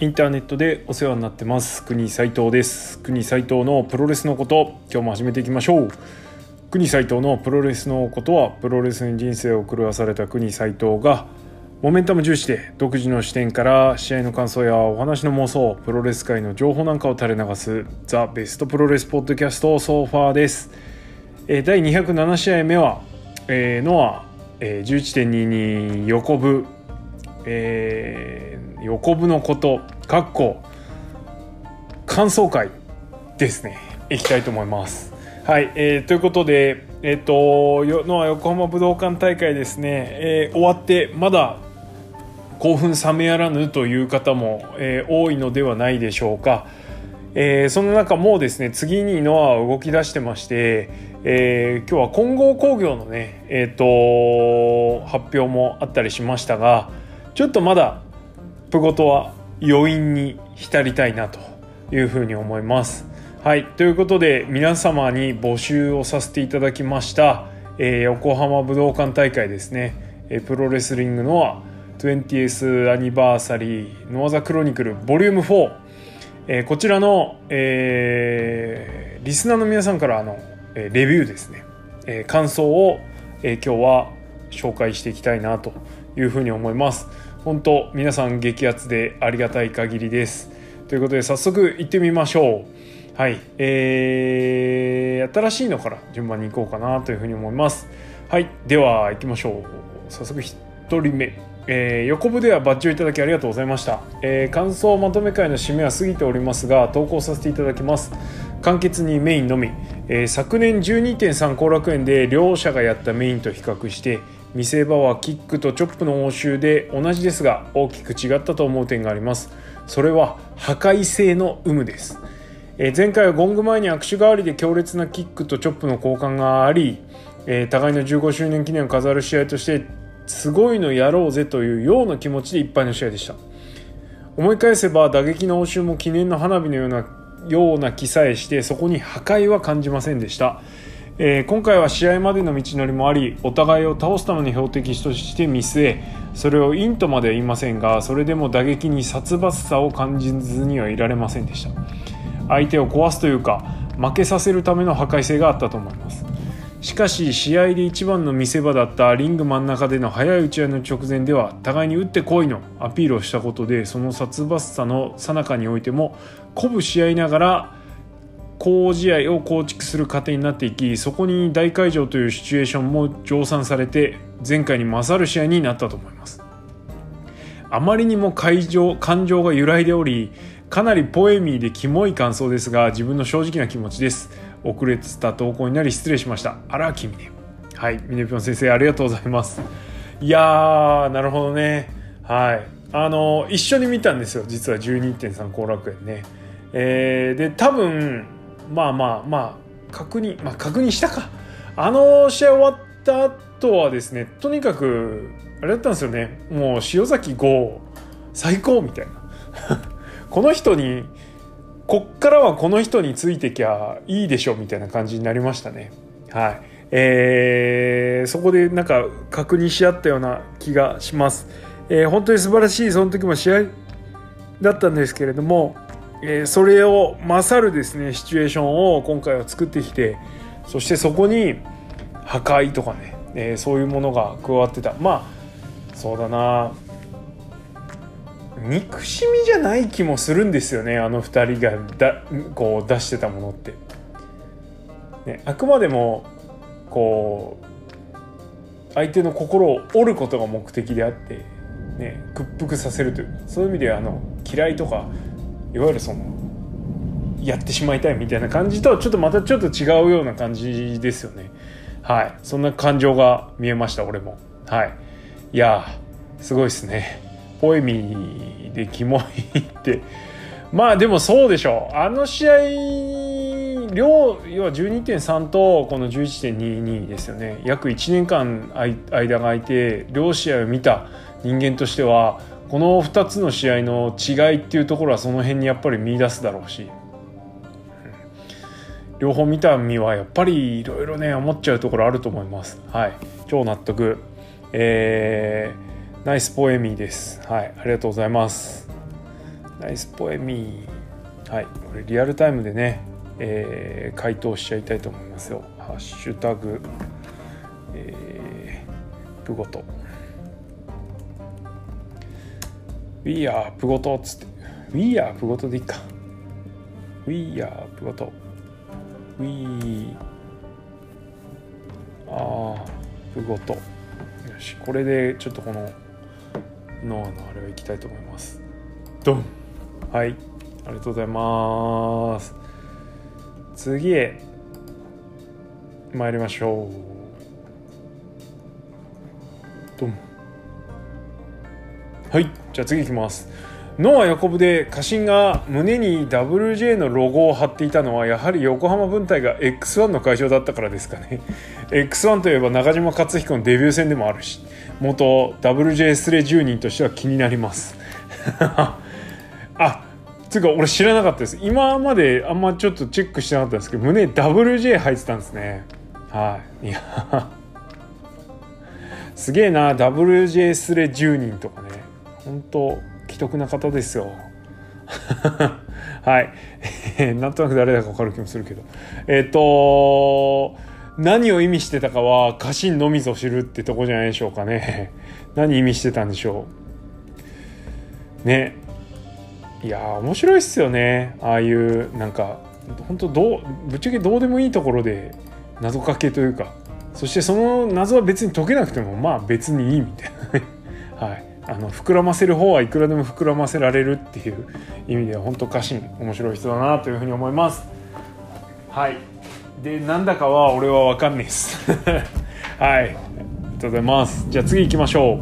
インターネットでお世話になってます。国斉藤です。国斉藤のプロレスのこと今日も始めていきましょう。国斉藤のプロレスのことはプロレスに人生を狂わされた国斉藤がモメンタム重視で独自の視点から試合の感想やお話の妄想プロレス界の情報なんかを垂れ流すザ・ベストプロレスポッドキャストソファーです。第207試合目は、えー、ノア、えー、11.22横部、えー、横部のことかっこ感想会ですね。いきたいと思います。はい、えー、ということでえっ、ー、とノア横浜武道館大会ですね、えー、終わってまだ興奮冷めやらぬという方も、えー、多いのではないでしょうか、えー、その中もうですね次にノアは動き出してましてえー、今日は混合工業のね、えーと、発表もあったりしましたがちょっとまだプゴトは余韻に浸りたいなというふうに思います。はい。ということで皆様に募集をさせていただきました、えー、横浜武道館大会ですね、えー、プロレスリングのは 20th アニバーサリーノアザクロニクルボリューム4、えー、こちらの、えー、リスナーの皆さんからあのレビューですね、え感想を、え今日は紹介していきたいなというふうに思います。本当皆さん激アツでありがたい限りです。ということで早速行ってみましょう。はい。えー、新しいのから順番に行こうかなというふうに思います。はい。では行きましょう。早速1人目。えー、横部ではバッジをいただきありがとうございました、えー、感想まとめ会の締めは過ぎておりますが投稿させていただきます。簡潔にメインのみ、えー、昨年12.3後楽園で両者がやったメインと比較して見せ場はキックとチョップの応酬で同じですが大きく違ったと思う点があります。それは破壊性の有無です、え、前回はゴング前に握手代わりで強烈なキックとチョップの交換があり、え、互いの15周年記念を飾る試合としてすごいのやろうぜというような気持ちでいっぱいの試合でした。思い返せば打撃の応酬も記念の花火のようなような気さえしてそこに破壊は感じませんでした、えー、今回は試合までの道のりもありお互いを倒すための標的として見据えそれをインとまでは言いませんがそれでも打撃に殺伐さを感じずにはいられませんでした。相手を壊すというか負けさせるための破壊性があったと思います。しかし試合で一番の見せ場だったリング真ん中での速い打ち合いの直前では互いに打ってこいのアピールをしたことでその殺伐さの最中においても鼓舞し合いながら好試合を構築する過程になっていきそこに大会場というシチュエーションも乗算されて前回に勝る試合になったと思います。あまりにも会場感情が揺らいでおりかなりポエミーでキモい感想ですが自分の正直な気持ちです。遅れてた投稿になり失礼しました。あら君ね。はいミネピョン先生ありがとうございます。いやーなるほどね。はい。あの一緒に見たんですよ。実は12.3後楽園ね。えー、で多分まあまあまあ確認まあ確認したかあの試合終わった後はですねとにかくあれだったんですよねもう塩崎豪最高みたいな この人にこっからはこの人についてきゃいいでしょみたいな感じになりましたね。はい。えー、そこでなんか確認し合ったような気がします。えー、本当に素晴らしいその時も試合だったんですけれども、えー、それを勝るですねシチュエーションを今回は作ってきてそしてそこに破壊とかね、えー、そういうものが加わってたまあそうだな憎しみじゃない気もするんですよねあの2人がだこう出してたものって。ね、あくまでもこう相手の心を折ることが目的であって、ね、屈服させるというそういう意味ではあの嫌いとかいわゆるそのやってしまいたいみたいな感じとはちょっとまたちょっと違うような感じですよね。はい、そんな感情が見えました俺も。はい、いやすごいですね。ポエミーでキモいってまあでもそうでしょうあの試合両要は12.3とこの11.22ですよね約1年間間が空いて両試合を見た人間としてはこの2つの試合の違いっていうところはその辺にやっぱり見出すだろうし、両方見た身はやっぱりいろいろね思っちゃうところあると思います。はい。超納得。えーナイスポエミーです。はい、ありがとうございます。ナイスポエミー。はい。これリアルタイムでね、えー、回答しちゃいたいと思いますよ。ハッシュタグ、えー、プゴト。We are プゴトっつって。We are プゴトでいいか。We are プゴト We ああプゴトよしこれでちょっとこのノアのあれはいきたいと思います。ドン。はい。ありがとうございます。次へ。参りましょう。ドン。はいじゃあ次いきます。ノア横部で家臣が胸に WJ のロゴを貼っていたのはやはり横浜分隊が X1 の会場だったからですかね。X1 といえば中島克彦のデビュー戦でもあるし元 WJ スレ10人としては気になります。あつうか俺知らなかったです。今まであんまちょっとチェックしてなかったんですけど胸 WJ 入ってたんですね。はい。いや すげえな WJ スレ10人とかね。本当既得な方ですよ。はい。なんとなく誰だか分かる気もするけど。えっ、ー、と何を意味してたかは家臣のみぞ知るってとこじゃないでしょうかね。何意味してたんでしょう。ね。いや面白いっすよね。ああいうなんか本当どうぶっちゃけどうでもいいところで謎かけというか。そしてその謎は別に解けなくてもまあ別にいいみたいなはい。あの膨らませる方はいくらでも膨らませられるっていう意味では本当家臣面白い人だなというふうに思います。はい。でなんだかは俺は分かんないです。はい。ありがとうございます。じゃあ次行きましょう。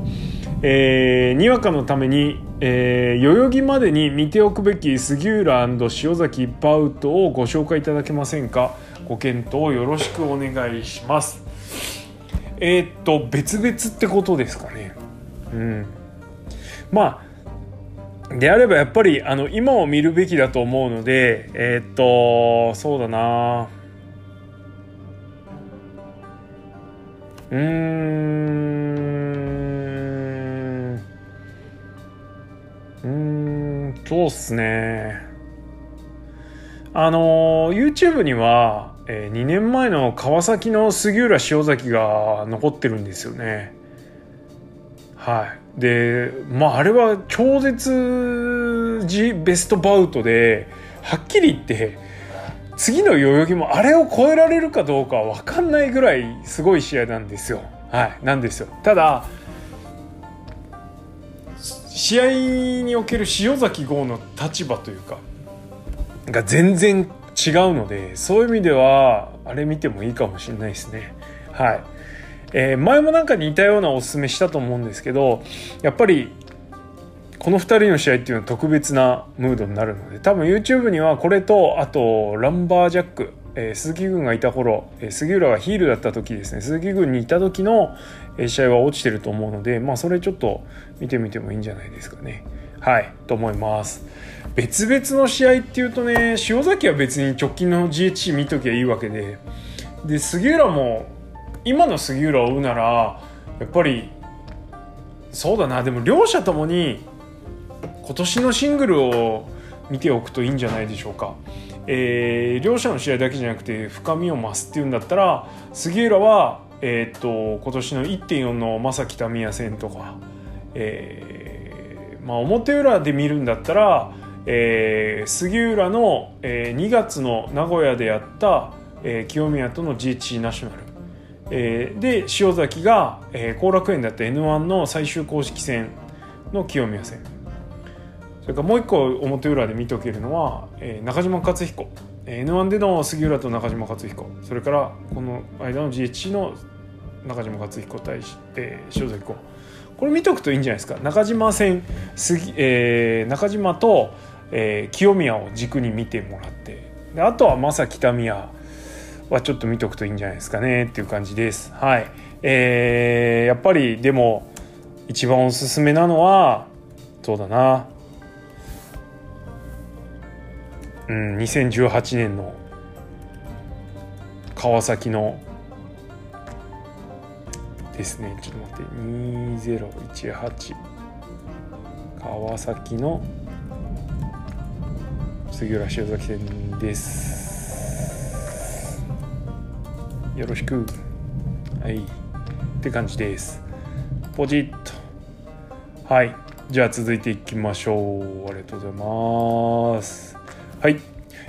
えー、にわかのために、えー、代々木までに見ておくべき杉浦塩崎バウトをご紹介いただけませんか？ご検討よろしくお願いします。えー、っと別々ってことですかね。うん。まあであればやっぱりあの今を見るべきだと思うのでえー、っとそうだな。うーん。うんそうっすね。あの YouTube には、えー、2年前の川崎の杉浦塩崎が残ってるんですよね。はい。でまああれは超絶ジベストバウトではっきり言って次の代々木もあれを超えられるかどうかは分かんないぐらいすごい試合なんですよ。はい、なんですよ。ただ試合における塩崎豪の立場というかが全然違うのでそういう意味ではあれ見てもいいかもしれないですね。はい。えー、前もなんか似たようなおすすめしたと思うんですけどやっぱりこの2人の試合っていうのは特別なムードになるので多分 YouTube にはこれとあとランバージャック、えー、鈴木軍がいた頃、えー、杉浦がヒールだった時ですね鈴木軍にいた時の試合は落ちてると思うのでまあそれちょっと見てみてもいいんじゃないですかね。はいと思います。別々の試合っていうとね塩崎は別に直近の GHC 見ときゃいいわけでで杉浦も今の杉浦を追うならやっぱりそうだなでも両者ともに今年のシングルを見ておくといいんじゃないでしょうか。えー、両者の試合だけじゃなくて深みを増すっていうんだったら杉浦は、えー、っと今年の1.4の正木民也戦とか、えーまあ、表裏で見るんだったら、えー、杉浦の、えー、2月の名古屋でやった、えー、清宮との GH ナショナルえー、で塩崎が後、えー、楽園だった N1 の最終公式戦の清宮戦。それからもう一個表裏で見とけるのは、えー、中島克彦。N1 での杉浦と中島克彦。それからこの間の GH の中島克彦対し、えー、塩崎子これ見とくといいんじゃないですか。中島戦杉、えー、中島と、えー、清宮を軸に見てもらって。であとは正木民也。はちょっと見とくといいんじゃないですかねっていう感じです。はい。えー、やっぱりでも一番おすすめなのはそうだな。うん2018年の川崎のですね。ちょっと待って。2018川崎の杉浦塩崎戦です。よろしく。はい。って感じです。ポジッと。はい。じゃあ続いていきましょう。ありがとうございます。はい。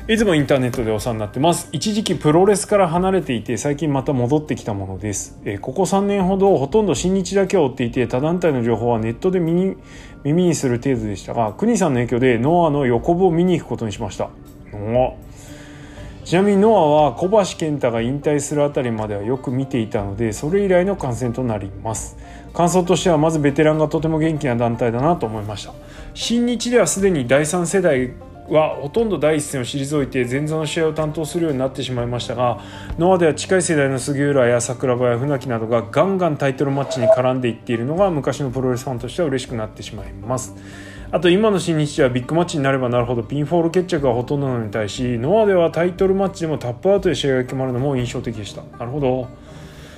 いつもインターネットでお世話になってます。一時期プロレスから離れていて最近また戻ってきたものです、えここ3年ほどほとんど新日だけを追っていて他団体の情報はネットで耳耳にする程度でしたが国さんの影響でノアの横部を見に行くことにしました。ちなみにノアは小橋健太が引退するあたりまではよく見ていたのでそれ以来の観戦となります。感想としてはまずベテランがとても元気な団体だなと思いました。新日ではすでに第3世代はほとんど第一線を退いて前座の試合を担当するようになってしまいましたがノアでは近い世代の杉浦や桜庭や船木などがガンガンタイトルマッチに絡んでいっているのが昔のプロレスファンとしては嬉しくなってしまいます。あと今の新日はビッグマッチになればなるほどピンフォール決着がほとんどなのに対しノアではタイトルマッチでもタップアウトで試合が決まるのも印象的でした。なるほど。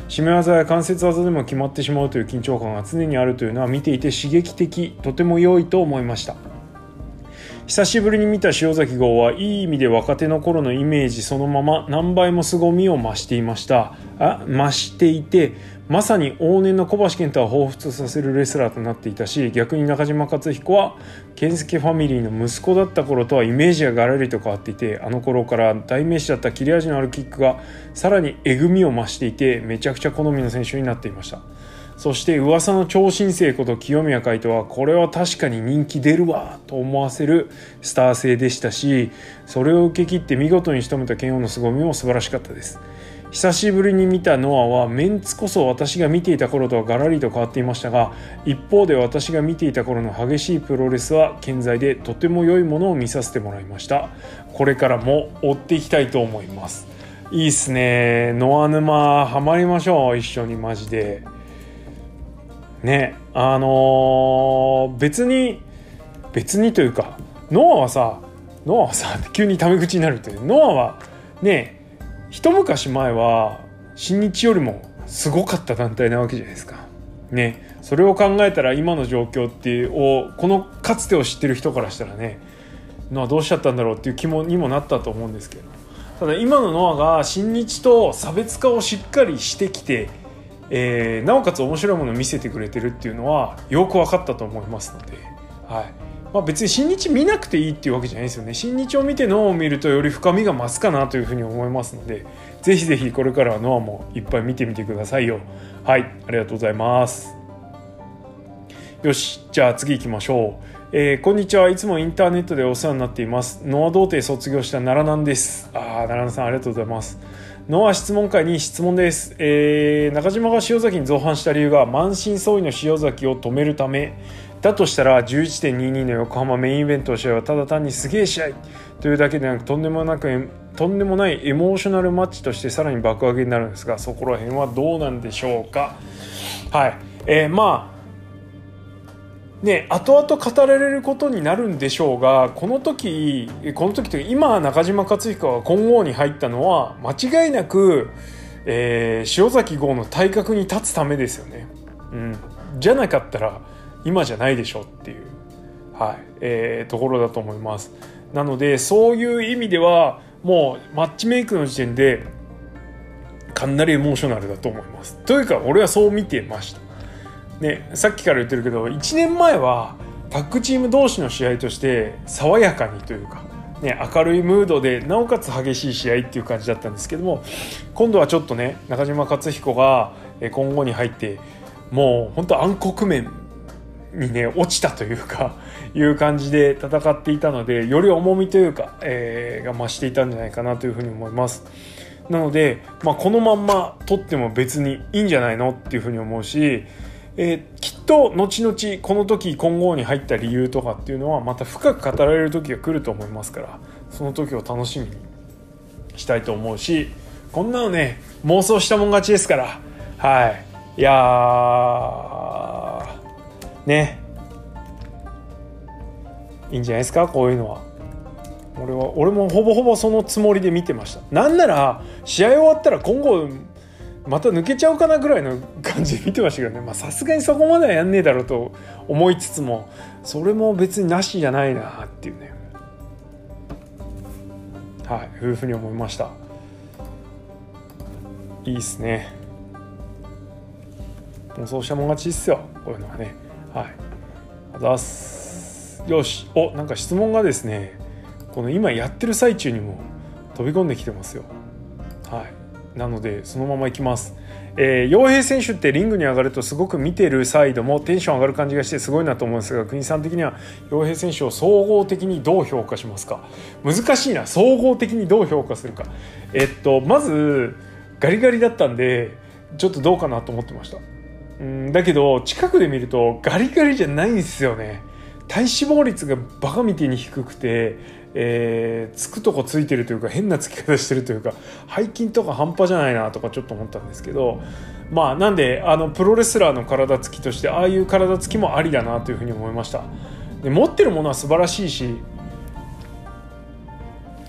締め技や関節技でも決まってしまうという緊張感が常にあるというのは見ていて刺激的とても良いと思いました。久しぶりに見た塩崎号はいい意味で若手の頃のイメージそのまま何倍も凄みを増していました。あ増していてまさに往年の小橋健太を彷彿とさせるレスラーとなっていたし逆に中島克彦は健介ファミリーの息子だった頃とはイメージがガラリと変わっていてあの頃から代名詞だった切れ味のあるキックがさらにえぐみを増していてめちゃくちゃ好みの選手になっていました。そして噂の超新星こと清宮海斗はこれは確かに人気出るわと思わせるスター性でしたしそれを受け切って見事に仕留めた剣王の凄みも素晴らしかったです。久しぶりに見たノアはメンツこそ私が見ていた頃とはガラリと変わっていましたが一方で私が見ていた頃の激しいプロレスは健在でとても良いものを見させてもらいました。これからも追っていきたいと思います。いいっすね。ノア沼ハマりましょう。一緒にマジで。ねあのー、別に別にというかノアはさノアはさ急にタメ口になるってノアはね一昔前は新日よりもすごかった団体なわけじゃないですか。ねそれを考えたら今の状況っていうをこのかつてを知ってる人からしたらねノアどうしちゃったんだろうっていう気もにもなったと思うんですけどただ今のノアが新日と差別化をしっかりしてきてえー、なおかつ面白いものを見せてくれてるっていうのはよく分かったと思いますので、はい。まあ、別に新日見なくていいっていうわけじゃないですよね。新日を見てノアを見るとより深みが増すかなというふうに思いますのでぜひぜひこれからはノアもいっぱい見てみてくださいよ。はい。ありがとうございます。よし。じゃあ次行きましょう。えー、こんにちは。いつもインターネットでお世話になっています。ノア童貞卒業した奈良南です。ああ奈良さんありがとうございます。ノア質問会に質問です、えー、中島が塩崎に造反した理由が満身創痍の塩崎を止めるためだとしたら11.22の横浜メインイベントの試合はただ単にすげえ試合。というだけでなくとんでもなくとんでもないエモーショナルマッチとしてさらに爆上げになるんですがそこら辺はどうなんでしょうか。はい、えー、まあね、後々語られることになるんでしょうがこの時この時というか今中島克彦が金剛に入ったのは間違いなく、えー、塩崎号の体格に立つためですよね、うん、じゃなかったら今じゃないでしょうっていう、はいえー、ところだと思います。なのでそういう意味ではもうマッチメイクの時点でかなりエモーショナルだと思います。というか俺はそう見てました。ね、さっきから言ってるけど1年前はタッグチーム同士の試合として爽やかにというか、ね、明るいムードでなおかつ激しい試合っていう感じだったんですけども今度はちょっとね中島克彦が今後に入ってもう本当暗黒面にね落ちたというかいう感じで戦っていたのでより重みというか、えー、が増していたんじゃないかなというふうに思います。なので、まあ、このまんま取っても別にいいんじゃないのっていうふうに思うしえー、きっと後々この時今後に入った理由とかっていうのはまた深く語られる時が来ると思いますからその時を楽しみにしたいと思うしこんなのね妄想したもん勝ちですから。はい。いやー。ね。いいんじゃないですかこういうのは。俺は俺もほぼほぼそのつもりで見てました。なんなら試合終わったら今後また抜けちゃうかなぐらいの感じで見てましたけどね。さすがにそこまではやんねえだろうと思いつつもそれも別になしじゃないなっていうね。はい、いうふうに思いました。いいっすね。もうそうしたもん勝ちっすよ。こういうのはね。はい。あざす。よし。おなんか質問がですねこの今やってる最中にも飛び込んできてますよ。なのでそのままいきます。えー、洋平選手ってリングに上がるとすごく見てるサイドもテンション上がる感じがしてすごいなと思うんですが国さん的には洋平選手を総合的にどう評価しますか？難しいな。総合的にどう評価するか。えっとまずガリガリだったんでちょっとどうかなと思ってました。うんだけど近くで見るとガリガリじゃないんですよね。体脂肪率がバカみてに低くてえー、つくとこついてるというか変なつき方してるというか背筋とか半端じゃないなとかちょっと思ったんですけどまあなんであのプロレスラーの体つきとしてああいう体つきもありだなというふうに思いました。で持ってるものは素晴らしいし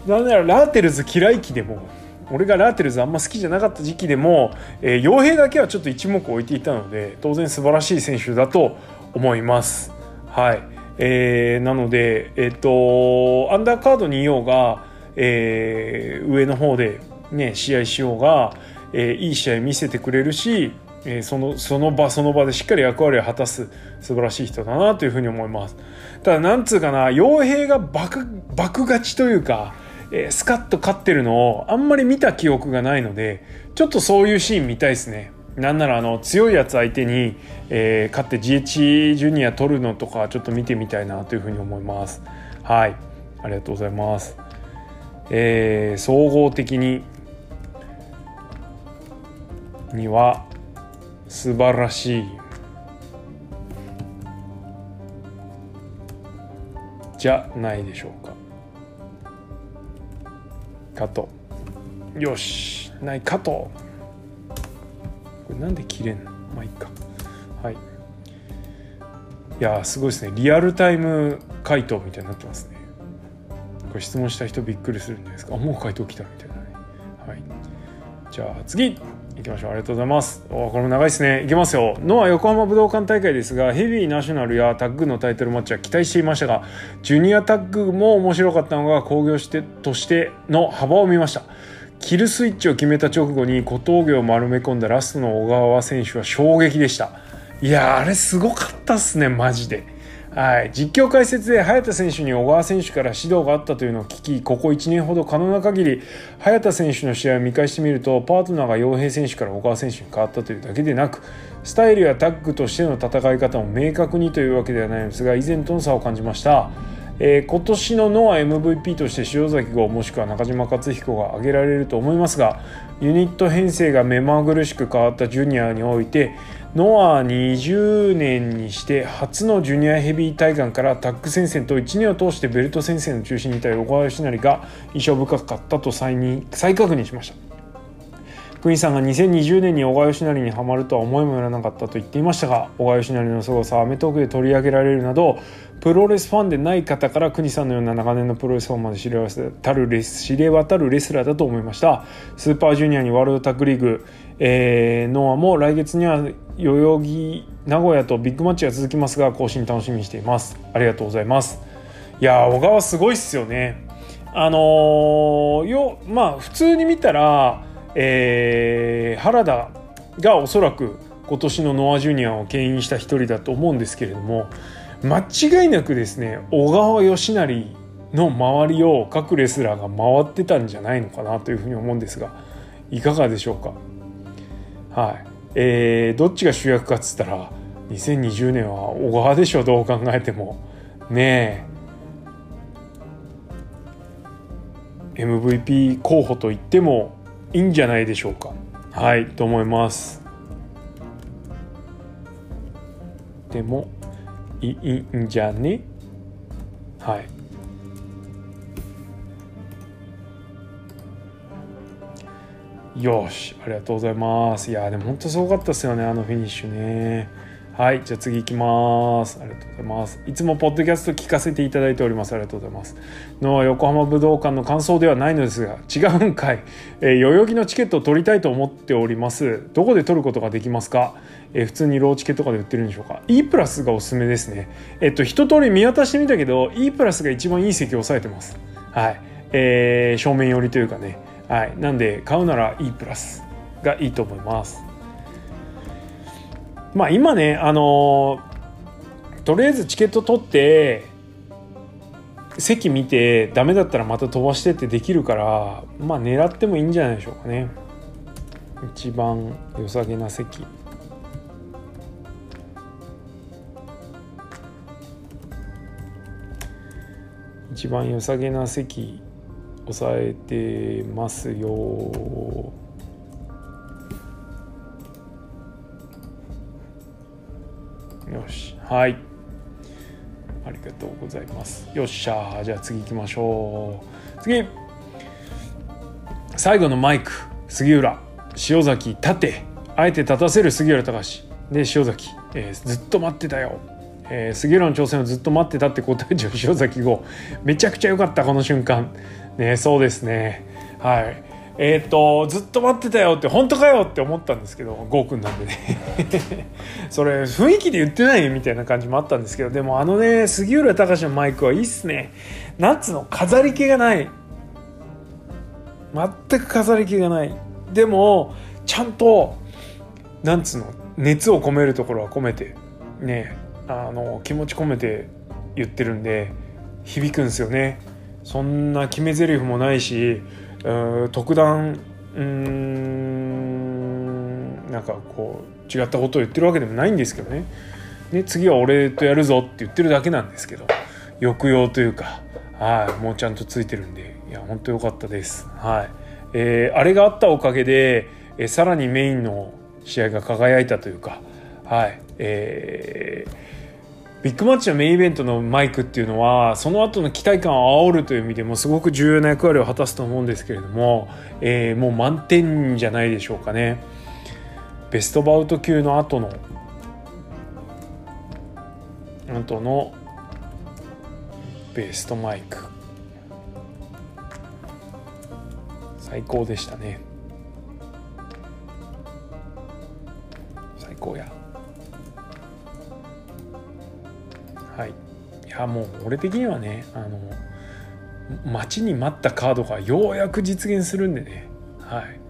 なんならラーテルズ嫌い期でも俺がラーテルズあんま好きじゃなかった時期でも、えー、傭兵だけはちょっと一目置いていたので当然素晴らしい選手だと思います。はい。えー、なので、えっ、と、アンダーカードにいようが、えー、上の方で、ね、試合しようが、えー、いい試合見せてくれるし、えー、そのその場その場でしっかり役割を果たす素晴らしい人だなというふうに思います。ただなんつうかな傭兵が爆爆勝ちというか、えー、スカッと勝ってるのをあんまり見た記憶がないのでちょっとそういうシーン見たいですね。なんならあの強いやつ相手に、えー、勝って GH ジュニア取るのとかちょっと見てみたいなというふうに思います。はい、ありがとうございます。えー、総合的にには素晴らしいじゃないでしょうか。かと。よし、ないかと。これなんで切れんの？まあいいか。はい。いやすごいですね。リアルタイム回答みたいになってますね。これ質問した人びっくりするんじゃないですか。もう回答来たみたいなね。はい。じゃあ次行きましょう。ありがとうございます。おこれも長いですね。いきますよ。ノア横浜武道館大会ですがヘビーナショナルやタッグのタイトルマッチは期待していましたがジュニアタッグも面白かったのが興行してとしての幅を見ました。キルスイッチを決めた直後に小峠を丸め込んだラストの小川選手は衝撃でした。いやあれすごかったっすねマジで。はい、実況解説で早田選手に小川選手から指導があったというのを聞きここ1年ほど可能な限り早田選手の試合を見返してみるとパートナーが洋平選手から小川選手に変わったというだけでなくスタイルやタッグとしての戦い方も明確にというわけではないのですが以前との差を感じました。えー、今年のノア MVP として塩崎号もしくは中島克彦が挙げられると思いますがユニット編成が目まぐるしく変わったジュニアにおいてノア20年にして初のジュニアヘビー対岸からタッグ戦線と1年を通してベルト戦線の中心にいた横川義成が印象深かったと再再確認しました。クイさんが2020年に小川義成にはまるとは思いもよらなかったと言っていましたが小川義成の凄さはアメトークで取り上げられるなどプロレスファンでない方から国さんのような長年のプロレスファンまで知れ渡るレス知れ渡るレスラーだと思いました。スーパージュニアにワールドタッグリーグ、えー、ノアも来月には代々木名古屋とビッグマッチが続きますが更新楽しみにしています。ありがとうございます。いや小川すごいっすよね。あのー、よまあ普通に見たらえー、原田がおそらく今年のノア・ジュニアを牽引した一人だと思うんですけれども間違いなくですね小川義成の周りを各レスラーが回ってたんじゃないのかなというふうに思うんですがいかがでしょうか？はい。えー、どっちが主役かっつったら2020年は小川でしょどう考えても。ねえ。MVP 候補といってもいいんじゃないでしょうか。はいと思います。でもいいんじゃね？はい。よしありがとうございます。いやでも本当すごかったですよねあのフィニッシュね。はい、じゃあ次行きます。ありがとうございます。いつもポッドキャスト聞かせていただいております。ありがとうございます。の横浜武道館の感想ではないのですが、違うんかい。えー、代々木のチケットを取りたいと思っております。どこで取ることができますか？えー、普通にローチケとかで売ってるんでしょうか？E プラスがおすすめですね。えっと、一通り見渡してみたけど、E プラスが一番いい席を抑えてます。はい。えー、正面寄りというかね、はい、なんで買うなら E プラスがいいと思いますまあ今ねあのー、とりあえずチケット取って席見てダメだったらまた飛ばしてってできるからまあ狙ってもいいんじゃないでしょうかね。一番良さげな席。一番良さげな席押さえてますよ。はい。ありがとうございます。よっしゃじゃあ次行きましょう。次。最後のマイク。杉浦。塩崎。立て。あえて立たせる。杉浦隆。で塩崎、えー、ずっと待ってたよ。えー、杉浦の挑戦をずっと待ってたって答えちゃう塩崎号。めちゃくちゃ良かったこの瞬間。ねそうですね。はい。え、ー、とずっと待ってたよって本当かよって思ったんですけどゴーくんなんでね。それ雰囲気で言ってないみたいな感じもあったんですけどでもあのね杉浦隆のマイクはいいっすね。ナッツの飾り気がない。全く飾り気がない。でもちゃんとなんつうの熱を込めるところは込めてねあの気持ち込めて言ってるんで響くんですよね。そんな決め台詞もないし特段うんなんかこう違ったことを言ってるわけでもないんですけどね。ね次は俺とやるぞって言ってるだけなんですけど抑揚というかはいもうちゃんとついてるんでいや本当良かったです。はい、えー、あれがあったおかげで、えー、さらにメインの試合が輝いたというかはい。えービッグマッチのメインイベントのマイクっていうのはその後の期待感を煽るという意味でもすごく重要な役割を果たすと思うんですけれども、えー、もう満点じゃないでしょうかね。ベストバウト級の後の後のベストマイク。最高でしたね。最高や。やもう俺的にはねあの待ちに待ったカードがようやく実現するんでね。はい。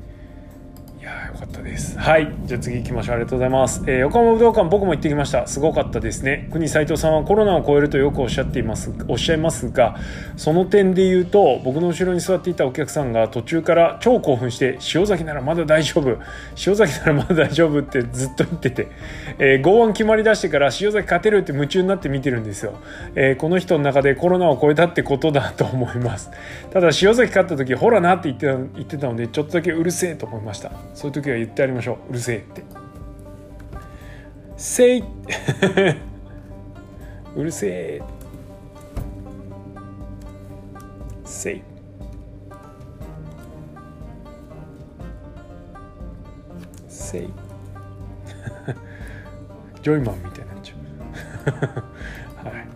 かったです。はい。じゃあ次行きましょう。ありがとうございます、えー、横浜武道館僕も行ってきました。すごかったですね。国斉藤さんはコロナを超えるとよくおっしゃっていますおっしゃいますがその点で言うと僕の後ろに座っていたお客さんが途中から超興奮して塩崎ならまだ大丈夫。塩崎ならまだ大丈夫ってずっと言ってて、えー、剛腕決まりだしてから塩崎勝てるって夢中になって見てるんですよ、えー、この人の中でコロナを超えたってことだと思います。ただ塩崎勝った時ほらなって言ってた言ってたのでちょっとだけうるせえと思いました。そういう時は言ってありましょう。うるせえって。せい。うるせえ。せい。せい。ジョイマンみたいになっちゃう。はい。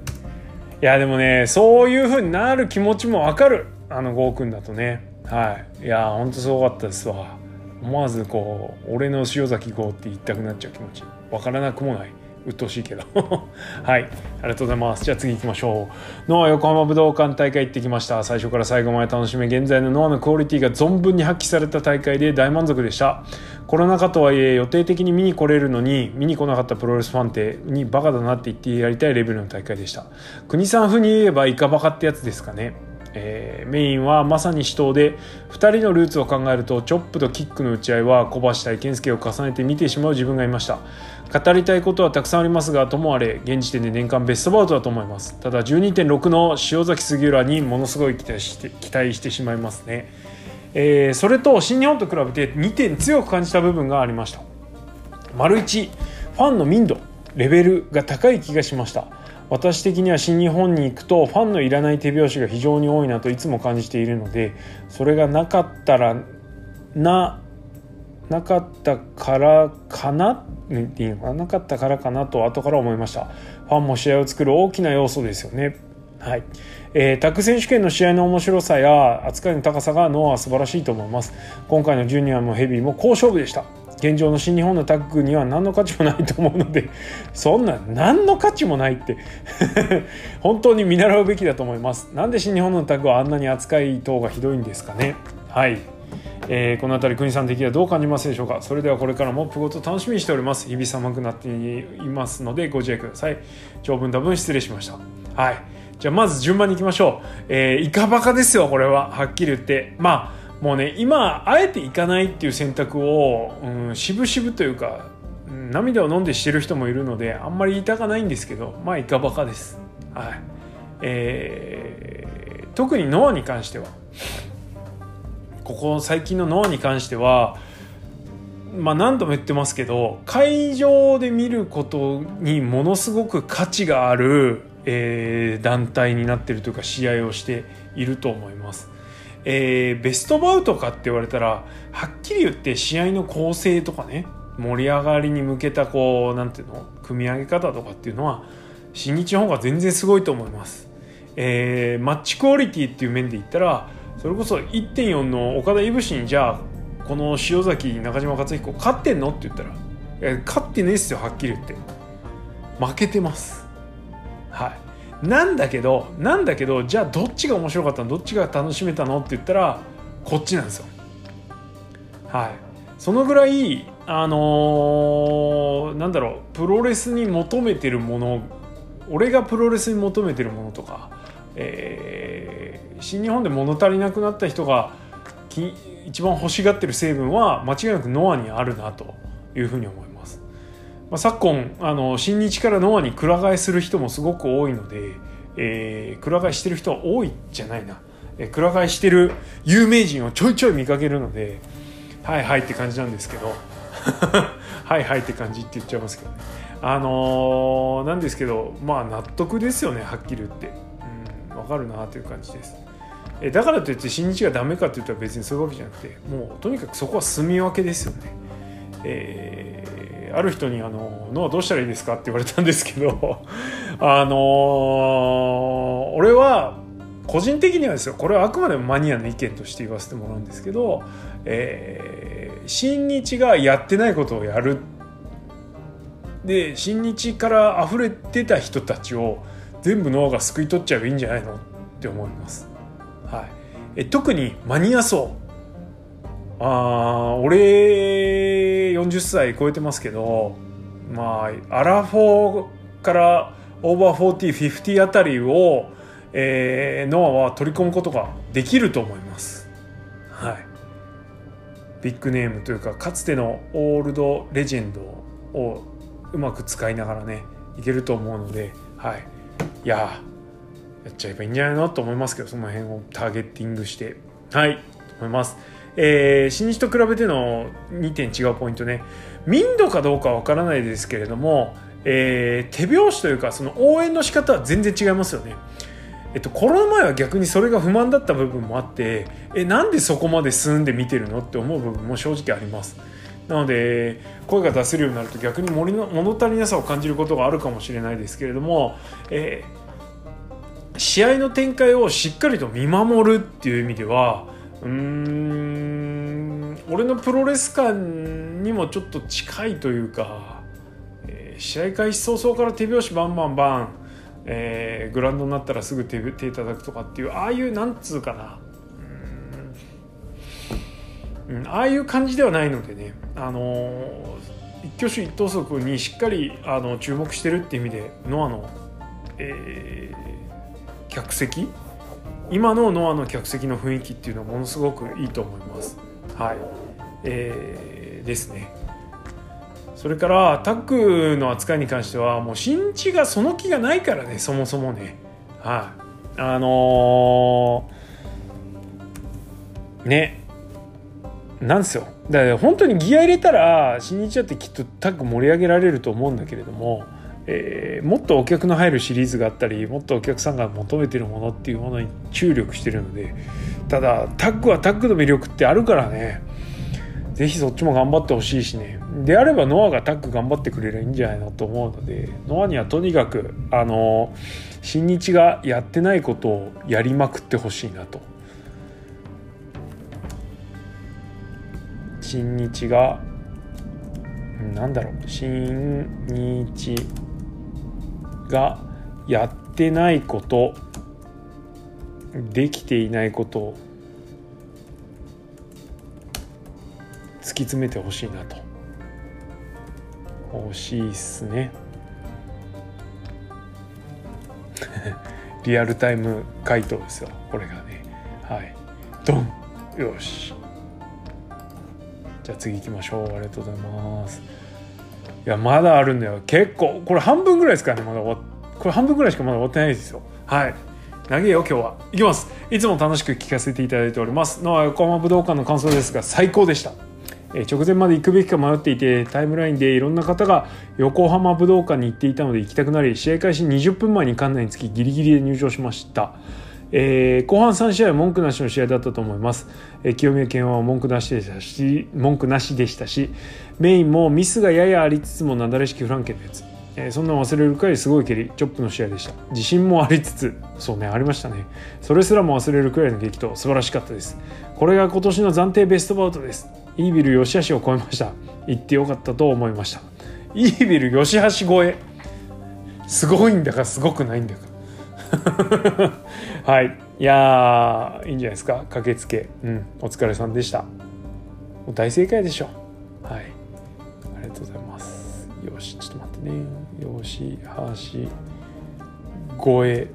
いやでもねそういうふうになる気持ちもわかる。あのゴーくんだとね。はい。いやほんとすごかったですわ。思わずこう俺の塩崎号って言いたくなっちゃう気持ち。わからなくもない。鬱陶しいけど。はい。ありがとうございます。じゃあ次行きましょう。ノア横浜武道館大会行ってきました。最初から最後まで楽しめ現在のノアのクオリティが存分に発揮された大会で大満足でした。コロナ禍とはいえ予定的に見に来れるのに見に来なかったプロレスファンってにバカだなって言ってやりたいレベルの大会でした。国さん風に言えばイカバカってやつですかね。えー、メインはまさに死闘で2人のルーツを考えるとチョップとキックの打ち合いは小橋対健介を重ねて見てしまう自分がいました。語りたいことはたくさんありますがともあれ現時点で年間ベストバウトだと思います。ただ12.6の塩崎杉浦にものすごい期待して期待してしまいますね、えー、それと新日本と比べて2点強く感じた部分がありました。丸1ファンの民度レベルが高い気がしました。私的には新日本に行くとファンのいらない手拍子が非常に多いなといつも感じているのでそれがなかったらななかったからかなっていうのかななかったからかなと後から思いました。ファンも試合を作る大きな要素ですよね。はい。えー、タッグ選手権の試合の面白さや扱いの高さがノアは素晴らしいと思います。今回のジュニアもヘビーも好勝負でした。現状の新日本のタッグには何の価値もないと思うので そんな何の価値もないって 本当に見習うべきだと思います。なんで新日本のタッグはあんなに扱い等がひどいんですかね。はい。えー、この辺り国さん的にはどう感じますでしょうか。それではこれからもプゴと楽しみにしております。日々寒くなっていますのでご自愛ください。長文多文失礼しました。はい。じゃあまず順番にいきましょう。えー、イカバカですよこれは。はっきり言って。まあもうね今あえて行かないっていう選択を、うん、渋々というか涙を飲んでしてる人もいるのであんまり言いたかないんですけどまあいかばかです。はいえー、特にノアに関してはここ最近のノアに関してはまあ何度も言ってますけど会場で見ることにものすごく価値がある、えー、団体になってるというか試合をしていると思います。えー、ベストバウトかって言われたらはっきり言って試合の構成とかね盛り上がりに向けたこうなんていうの組み上げ方とかっていうのは新日の方が全然すごいと思います。えー、マッチクオリティっていう面で言ったらそれこそ1.4の岡田いぶしにじゃあこの塩崎中島克彦勝ってんのって言ったら勝ってねえっすよはっきり言って。負けてます。はい。なんだけどなんだけどじゃあどっちが面白かったの？どっちが楽しめたの？って言ったらこっちなんですよ。はい。そのぐらいあのー、なんだろうプロレスに求めてるもの俺がプロレスに求めてるものとか、えー、新日本で物足りなくなった人が一番欲しがってる成分は間違いなくノアにあるなというふうに思います。まあ、昨今あの新日からノアにくら替えする人もすごく多いので、えー、くら替えしてる人は多いじゃないな、えー、くら替えしてる有名人をちょいちょい見かけるのではいはいって感じなんですけど。はいはいって感じって言っちゃいますけどね。あのー、なんですけどまあ納得ですよねはっきり言って。うん分かるなという感じです。えだからといって新日がダメかって言ったら別にそういうわけじゃなくてもうとにかくそこは住み分けですよね。えーある人にあの「脳どうしたらいいですか?」って言われたんですけど あのー、俺は個人的にはですよこれはあくまでもマニアの意見として言わせてもらうんですけど、えー、新日がやってないことをやるで新日から溢れてた人たちを全部脳が救い取っちゃえばいいんじゃないの？って思います。はい、え特にマニア層あ俺40歳超えてますけどまあアラフォーからオーバー4050あたりを、えー、ノアは取り込むことができると思います。はい。ビッグネームというかかつてのオールドレジェンドをうまく使いながらねいけると思うのではい。いややっちゃえばいいんじゃないの？と思いますけどその辺をターゲッティングして。はい。と思います。えー、新日と比べての2点違うポイントね民度かどうかわからないですけれども、えー、手拍子というかその応援の仕方は全然違いますよね。えっと、コロナ前は逆にそれが不満だった部分もあってえなんでそこまで進んで見てるのって思う部分も正直あります。なので声が出せるようになると逆に森の物足りなさを感じることがあるかもしれないですけれども、えー、試合の展開をしっかりと見守るっていう意味ではうん。俺のプロレス観にもちょっと近いというか、えー、試合開始早々から手拍子バンバンバン、えー、グラウンドになったらすぐ手手叩くとかっていうああいうなんつうかな。うん、ああいう感じではないのでね、あのー、一挙手一投足にしっかりあの注目してるっていう意味でノアの、えー、客席今のノアの客席の雰囲気っていうのはものすごくいいと思います。はい、えー、ですね。それからタッグの扱いに関してはもう新地がその気がないからねそもそもね。はい、あのー、ねなんですよだから本当にギア入れたら新日だってきっとタッグ盛り上げられると思うんだけれどもえー、もっとお客の入るシリーズがあったりもっとお客さんが求めてるものっていうものに注力してるのでただタッグはタッグの魅力ってあるからね。是非そっちも頑張ってほしいしね。であればノアがタッグ頑張ってくれればいいんじゃないのと思うのでノアにはとにかくあの新日がやってないことをやりまくってほしいなと。新日がなんだろう。新日がやってないことできていないことを突き詰めてほしいなと。欲しいっすね。リアルタイム回答ですよこれがね。はい。ドン。よし。じゃあ次行きましょう。ありがとうございます。いやまだあるんだよ。結構これ半分ぐらいですからねまだ。終わこれ半分ぐらいしかまだ終わってないですよ。はい。投げよ今日は。いきます。いつも楽しく聞かせていただいております。のは横浜武道館の感想ですが最高でした。直前まで行くべきか迷っていてタイムラインでいろんな方が横浜武道館に行っていたので行きたくなり試合開始20分前に館内につきギリギリで入場しました。えー、後半3試合文句なしの試合だったと思います、えー、清宮健は文句なしでしたし文句なしでしたしメインもミスがややありつつもなだれ式フランケンのやつ、えー、そんな忘れるくらいすごい蹴りチョップの試合でした。自信もありつつそうねありましたね。それすらも忘れるくらいの激闘。素晴らしかったです。これが今年の暫定ベストバウトです。イービル吉橋を超えました。行ってよかったと思いました。イービル吉橋超え。すごいんだかすごくないんだか。はい。いやいいんじゃないですか。駆けつけ。うん。お疲れさんでした。もう大正解でしょ。はい。ありがとうございます。よし。ちょっと待ってね。よし。橋超え。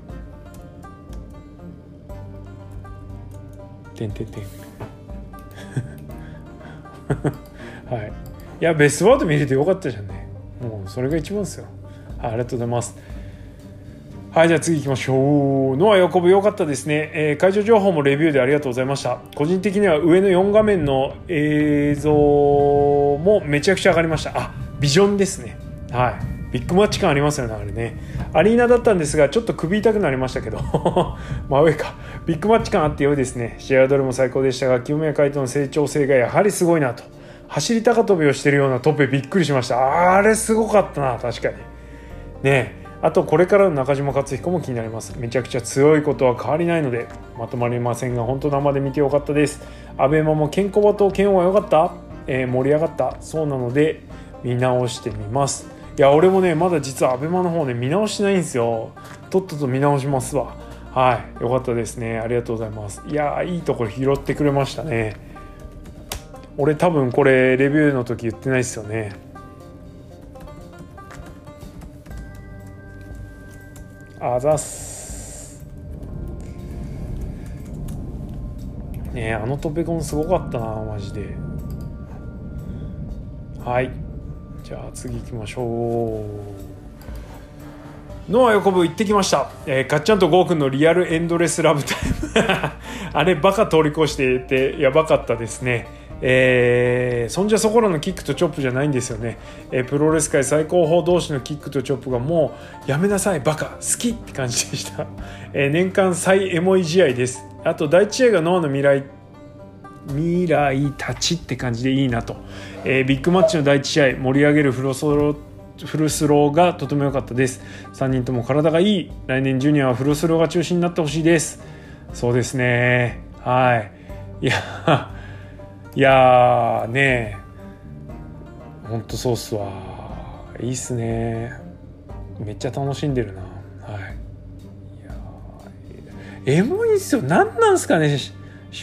てんてんてん。はい。いやベストワード見れてよかったじゃんね。もうそれが一番ですよ。ありがとうございます。はい、じゃあ次行きましょう。ノア横部良かったですね、えー、会場情報もレビューでありがとうございました。個人的には上の4画面の映像もめちゃくちゃ上がりました。あ、ビジョンですね。はい。ビッグマッチ感ありますよね、あれね。アリーナだったんですが、ちょっと首痛くなりましたけど、真上か。ビッグマッチ感あって良いですね。試合はどれも最高でしたが、清宮海斗の成長性がやはりすごいなと。走り高跳びをしてるようなトップびっくりしました。あれすごかったな、確かに。ねえあとこれからの中島克彦も気になります。めちゃくちゃ強いことは変わりないのでまとまりませんが本当生で見てよかったです。アベマも健康場と健は良かった、えー、盛り上がった？そうなので見直してみます。いや俺もねまだ実はアベマの方ね見直してないんですよ。とっとと見直しますわ。はいよかったですね。ありがとうございます。いやいいところ拾ってくれましたね。俺多分これレビューの時言ってないですよね。あざす。ねあのトペコンすごかったなマジで。はい。じゃあ次行きましょう。ノア横部行ってきました、えー、かっちゃんとゴーくんのリアルエンドレスラブタイム。あれバカ通り越していてやばかったですね。えー、そんじゃそこらのキックとチョップじゃないんですよね、えー、プロレス界最高峰同士のキックとチョップがもうやめなさいバカ好きって感じでした、えー、年間最エモい試合です。あと第一試合がノアの未来未来たちって感じでいいなと、えー、ビッグマッチの第一試合盛り上げるフロソロフルスローがとても良かったです。3人とも体がいい。来年ジュニアはフルスローが中心になってほしいです。そうですね。はい。いやいやーねほんとそうっすわ。いいっすね。めっちゃ楽しんでるな。はい。いやエモいっすよ。何なんすかね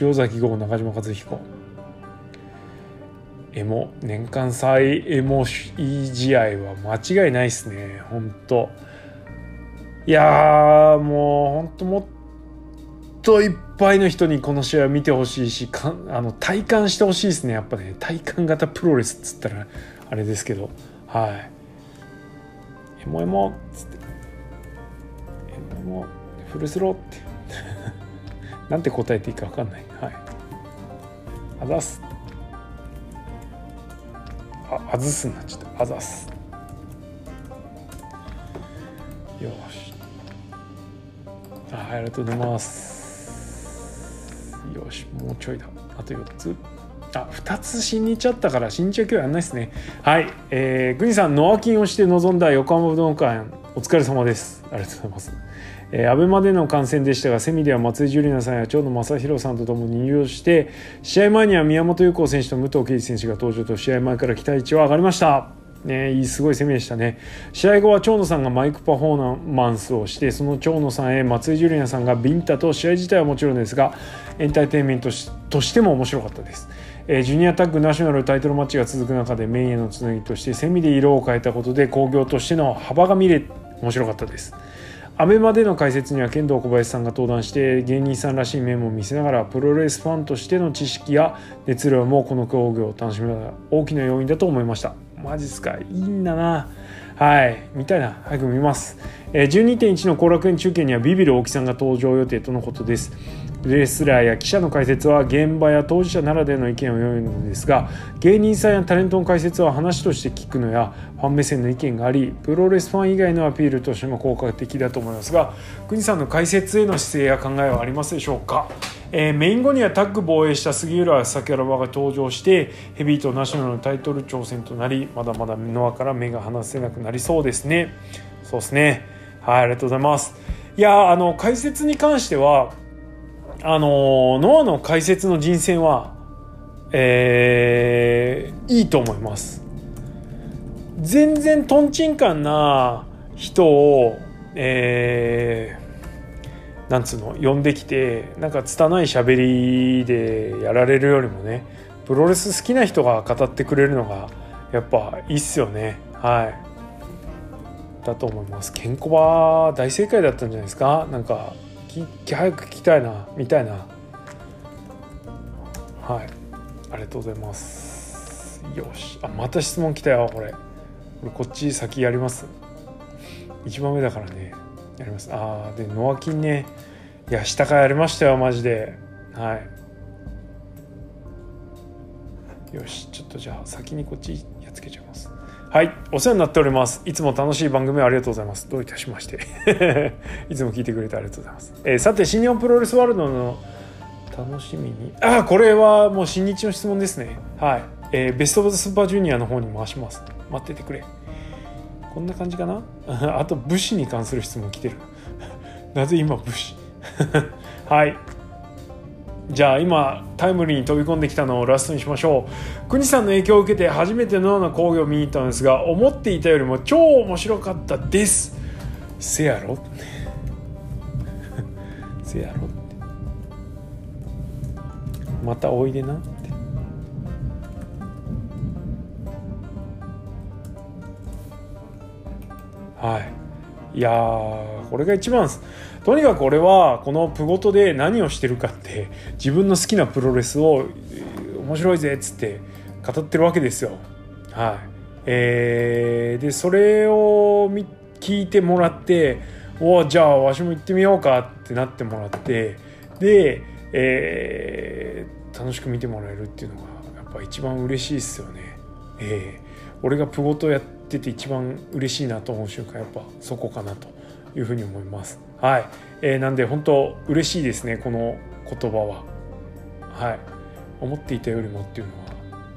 塩崎豪中島和彦。エモ。年間最エモい試合は間違いないっすね。ほんと。いやもうほんともっといっぱいの人にこの試合を見てほしいしかあの体感してほしいですね。やっぱね体感型プロレスっつったらあれですけど。はい。エモエモっつってエモエモフルスローって。なんて答えていいか分かんない。はい。あざす。ああずすにな。ちゃったあざす。よし。あありがとうございます。よしもうちょいだ。あと4つ。あ2つ新日あったから新日は今日やんないですね。はい。えー、グニさんノアキンをして臨んだ横浜武道館お疲れ様です。ありがとうございます。えー、アベマでの観戦でしたがセミでは松井樹里奈さんや長野正弘さんとともに入場して試合前には宮本優子選手と武藤敬司選手が登場と試合前から期待値は上がりました。ね、いいすごい攻めでしたね。試合後は長野さんがマイクパフォーマンスをしてその長野さんへ松井ジュリアさんがビンタと試合自体はもちろんですがエンターテインメントとしても面白かったです、えー、ジュニアタッグナショナルタイトルマッチが続く中でメインへのつなぎとしてセミで色を変えたことで興行としての幅が見れ面白かったです。アベマでの解説には剣道小林さんが登壇して芸人さんらしい面も見せながらプロレスファンとしての知識や熱量もこの競技を楽しむのが大きな要因だと思いました。マジっすかいいんだな。はい見たいな早く見ます、12.1の後楽園中継にはビビる大木さんが登場予定とのことです。レスラーや記者の解説は現場や当事者ならではの意見を読むのですが芸人さんやタレントの解説は話として聞くのやファン目線の意見がありプロレスファン以外のアピールとしても効果的だと思いますが国さんの解説への姿勢や考えはありますでしょうか、えー、メイン後にはタッグ防衛した杉浦桜庭が登場してヘビーとナショナルのタイトル挑戦となりまだまだノアから目が離せなくなりそうですね。そうですね。はいありがとうございます。いやあの解説に関してはあのノアの解説の人選は、えー、いいと思います。全然とんちんかんな人を、えー、なんつうの呼んできてなんか拙い喋りでやられるよりもねプロレス好きな人が語ってくれるのがやっぱいいっすよね。はい。だと思います。ケンコバ大正解だったんじゃないですか？なんかき早く聞きたいなみたいな。はい。ありがとうございます。よし。あまた質問来たよこれ。こっち先やります。一番目だからね。やります。ああでノアキンね。いや下からやりましたよマジで。はい。よし。ちょっとじゃあ先にこっちやっつけちゃいますはい、お世話になっております。いつも楽しい番組ありがとうございます。どういたしまして。いつも聞いてくれてありがとうございます。えー、さて、新日本プロレスワールドの楽しみに。あ、これはもう新日の質問ですね。はい。えー、ベストオブザスーパージュニアの方に回します。待っててくれ。こんな感じかな？あと、武士に関する質問来てる。なぜ今武士？はい。じゃあ今タイムリーに飛び込んできたのをラストにしましょう。国さんの影響を受けて初めてのような工業を見に行ったんですが思っていたよりも超面白かったです。せやろ。せやろ。ってまたおいでなって。はい。いやこれが一番です。とにかく俺はこのプゴトで何をしてるかって自分の好きなプロレスを面白いぜっつって語ってるわけですよ。はい。えー、でそれを聞いてもらっておじゃあわしも行ってみようかってなってもらってで、えー、楽しく見てもらえるっていうのがやっぱ一番嬉しいですよね。えー、俺がプゴトやってて一番嬉しいなと思う瞬間やっぱそこかなというふうに思います。はい、えー、なんで本当嬉しいですねこの言葉は。はい。思っていたよりもっていうのは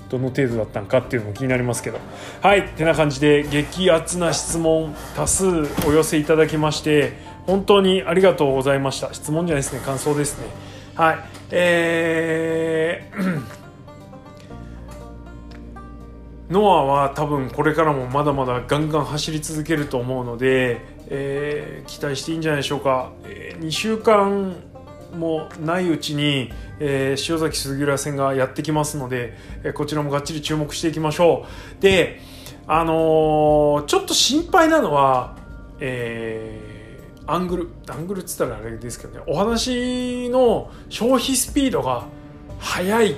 どの程度だったのかっていうのも気になりますけど。はい。てな感じで激アツな質問多数お寄せいただきまして本当にありがとうございました。質問じゃないですね感想ですね。はい。えーノアは多分これからもまだまだガンガン走り続けると思うので、えー、期待していいんじゃないでしょうか、えー、2週間もないうちに、えー、塩崎杉浦戦がやってきますので、え、こちらもがっちり注目していきましょう。であの、ちょっと心配なのは、え、アングルアングルっつったらあれですけどねお話の消費スピードが速いっ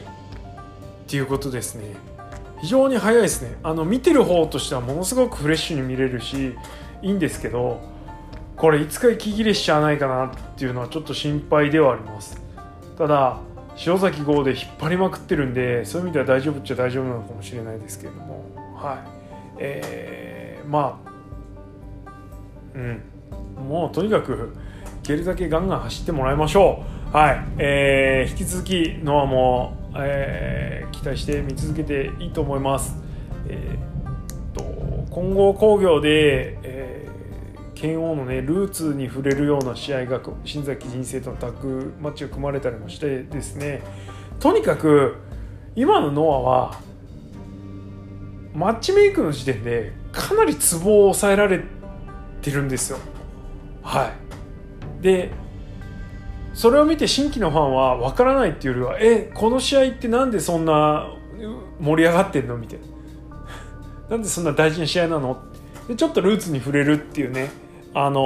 ていうことですね。非常に早いですね。あの見てる方としてはものすごくフレッシュに見れるしいいんですけどこれいつか息切れしちゃわないかなっていうのはちょっと心配ではあります。ただ塩崎号で引っ張りまくってるんでそういう意味では大丈夫っちゃ大丈夫なのかもしれないですけれども。はい。えー、まあうん。もうとにかくいけるだけガンガン走ってもらいましょう。はい、えー、引き続きノアもえー、期待して見続けていいと思います。えー、と混合工業で、えー、剣王のねルーツに触れるような試合が新崎人生とのタッグマッチが組まれたりもしてですね。とにかく今のノアはマッチメイクの時点でかなりツボを抑えられてるんですよ。はい。でそれを見て新規のファンは分からないっていうよりはえこの試合ってなんでそんな盛り上がってんのみたいな。なんでそんな大事な試合なの？でちょっとルーツに触れるっていうね。あの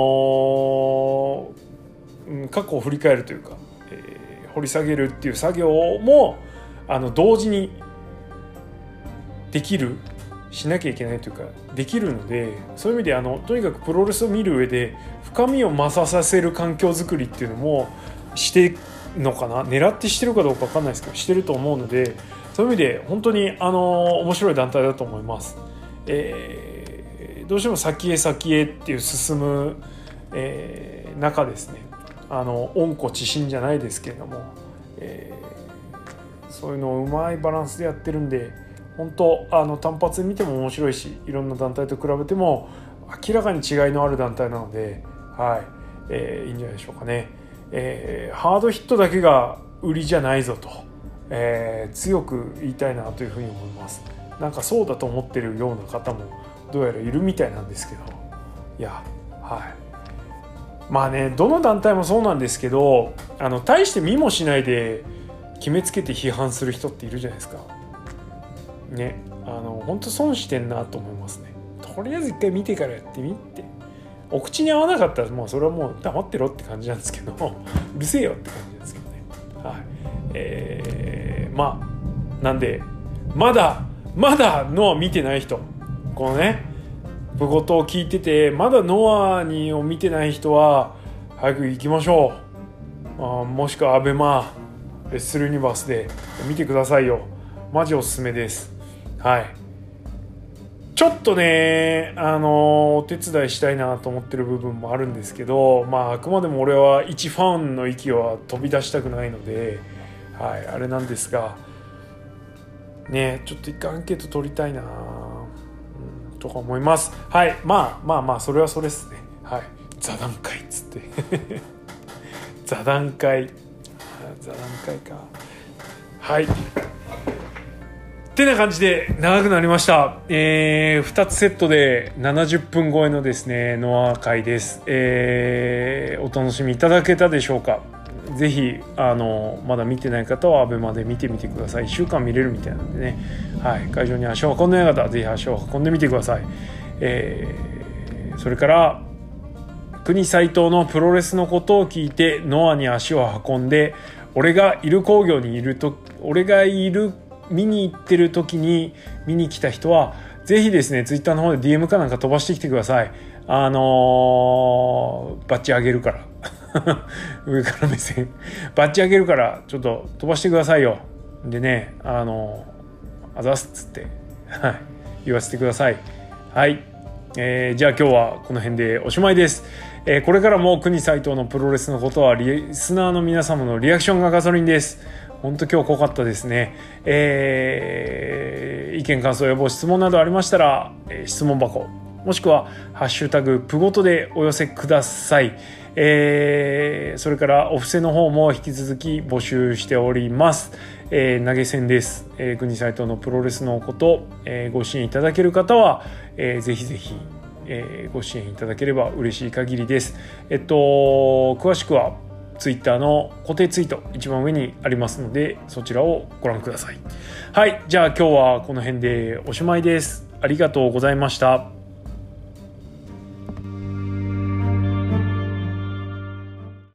ー、過去を振り返るというか、えー、掘り下げるっていう作業もあの同時にできるしなきゃいけないというかできるのでそういう意味であのとにかくプロレスを見る上で深みを増ささせる環境づくりっていうのもしてのかな？狙ってしてるかどうか分かんないですけどしてると思うのでそういう意味で本当にあの面白い団体だと思います。えー、どうしても先へ先へっていう進む、えー、中ですね。あの温故知新じゃないですけれども、えー、そういうのをうまいバランスでやってるんで本当あの単発見ても面白いしいろんな団体と比べても明らかに違いのある団体なので、はい。えー、いいんじゃないでしょうかね、えー、ハードヒットだけが売りじゃないぞと、えー、強く言いたいなというふうに思います。なんかそうだと思ってるような方もどうやらいるみたいなんですけど。いやはい。まあねどの団体もそうなんですけどあの大して見もしないで決めつけて批判する人っているじゃないですか。ねあの本当損してんなと思いますね。とりあえず一回見てからやってみって。お口に合わなかったらもうそれはもう黙ってろって感じなんですけど うるせえよって感じですけどね。はい。えー、まあなんでまだまだノア見てない人。このねプゴトを聞いててまだノアにを見てない人は早く行きましょう。あもしくはアベマレッスルユニバースで見てくださいよ。マジおすすめです。はい。ちょっとねあのお手伝いしたいなと思ってる部分もあるんですけどまああくまでも俺は一ファンの域は飛び出したくないのではいあれなんですがねちょっと一回アンケート取りたいな、うん、とか思います。はいまあまあまあそれはそれですね。はい座談会っつって。座談会。座談会か。はい。ってな感じで長くなりました。えー、2つセットで70分超えのですね、ノア会です。えー、お楽しみいただけたでしょうかぜひあのまだ見てない方は ABEMA で見てみてください1週間見れるみたいなんでね、はい、会場に足を運んでない方はぜひ足を運んでみてください、えー、それから国斎藤のプロレスのことを聞いてノアに足を運んで俺がいる工業にいると俺がいる見に行ってる時に見に来た人はぜひですねツイッターの方で DM かなんか飛ばしてきてください。あのー、バッチ上げるから。上から目線。バッチ上げるからちょっと飛ばしてくださいよ。でねあのあざすっつって。はい。言わせてください。はい、えー、じゃあ今日はこの辺でおしまいです、え、これからも国斎藤のプロレスのことはリスナーの皆様のリアクションがガソリンです。本当今日濃かったですね。えー、意見感想や望質問などありましたら、質問箱もしくは「ハッシュタグプゴト」でお寄せください。えー、それからお布施の方も引き続き募集しております。えー、投げ銭です。えー、国サイトのプロレスのこと、えー、ご支援いただける方は、えー、ぜひぜひ、えー、ご支援いただければ嬉しい限りです。えっと、詳しくはツイッターの固定ツイート一番上にありますのでそちらをご覧ください。はい、じゃあ今日はこの辺でおしまいです。ありがとうございました。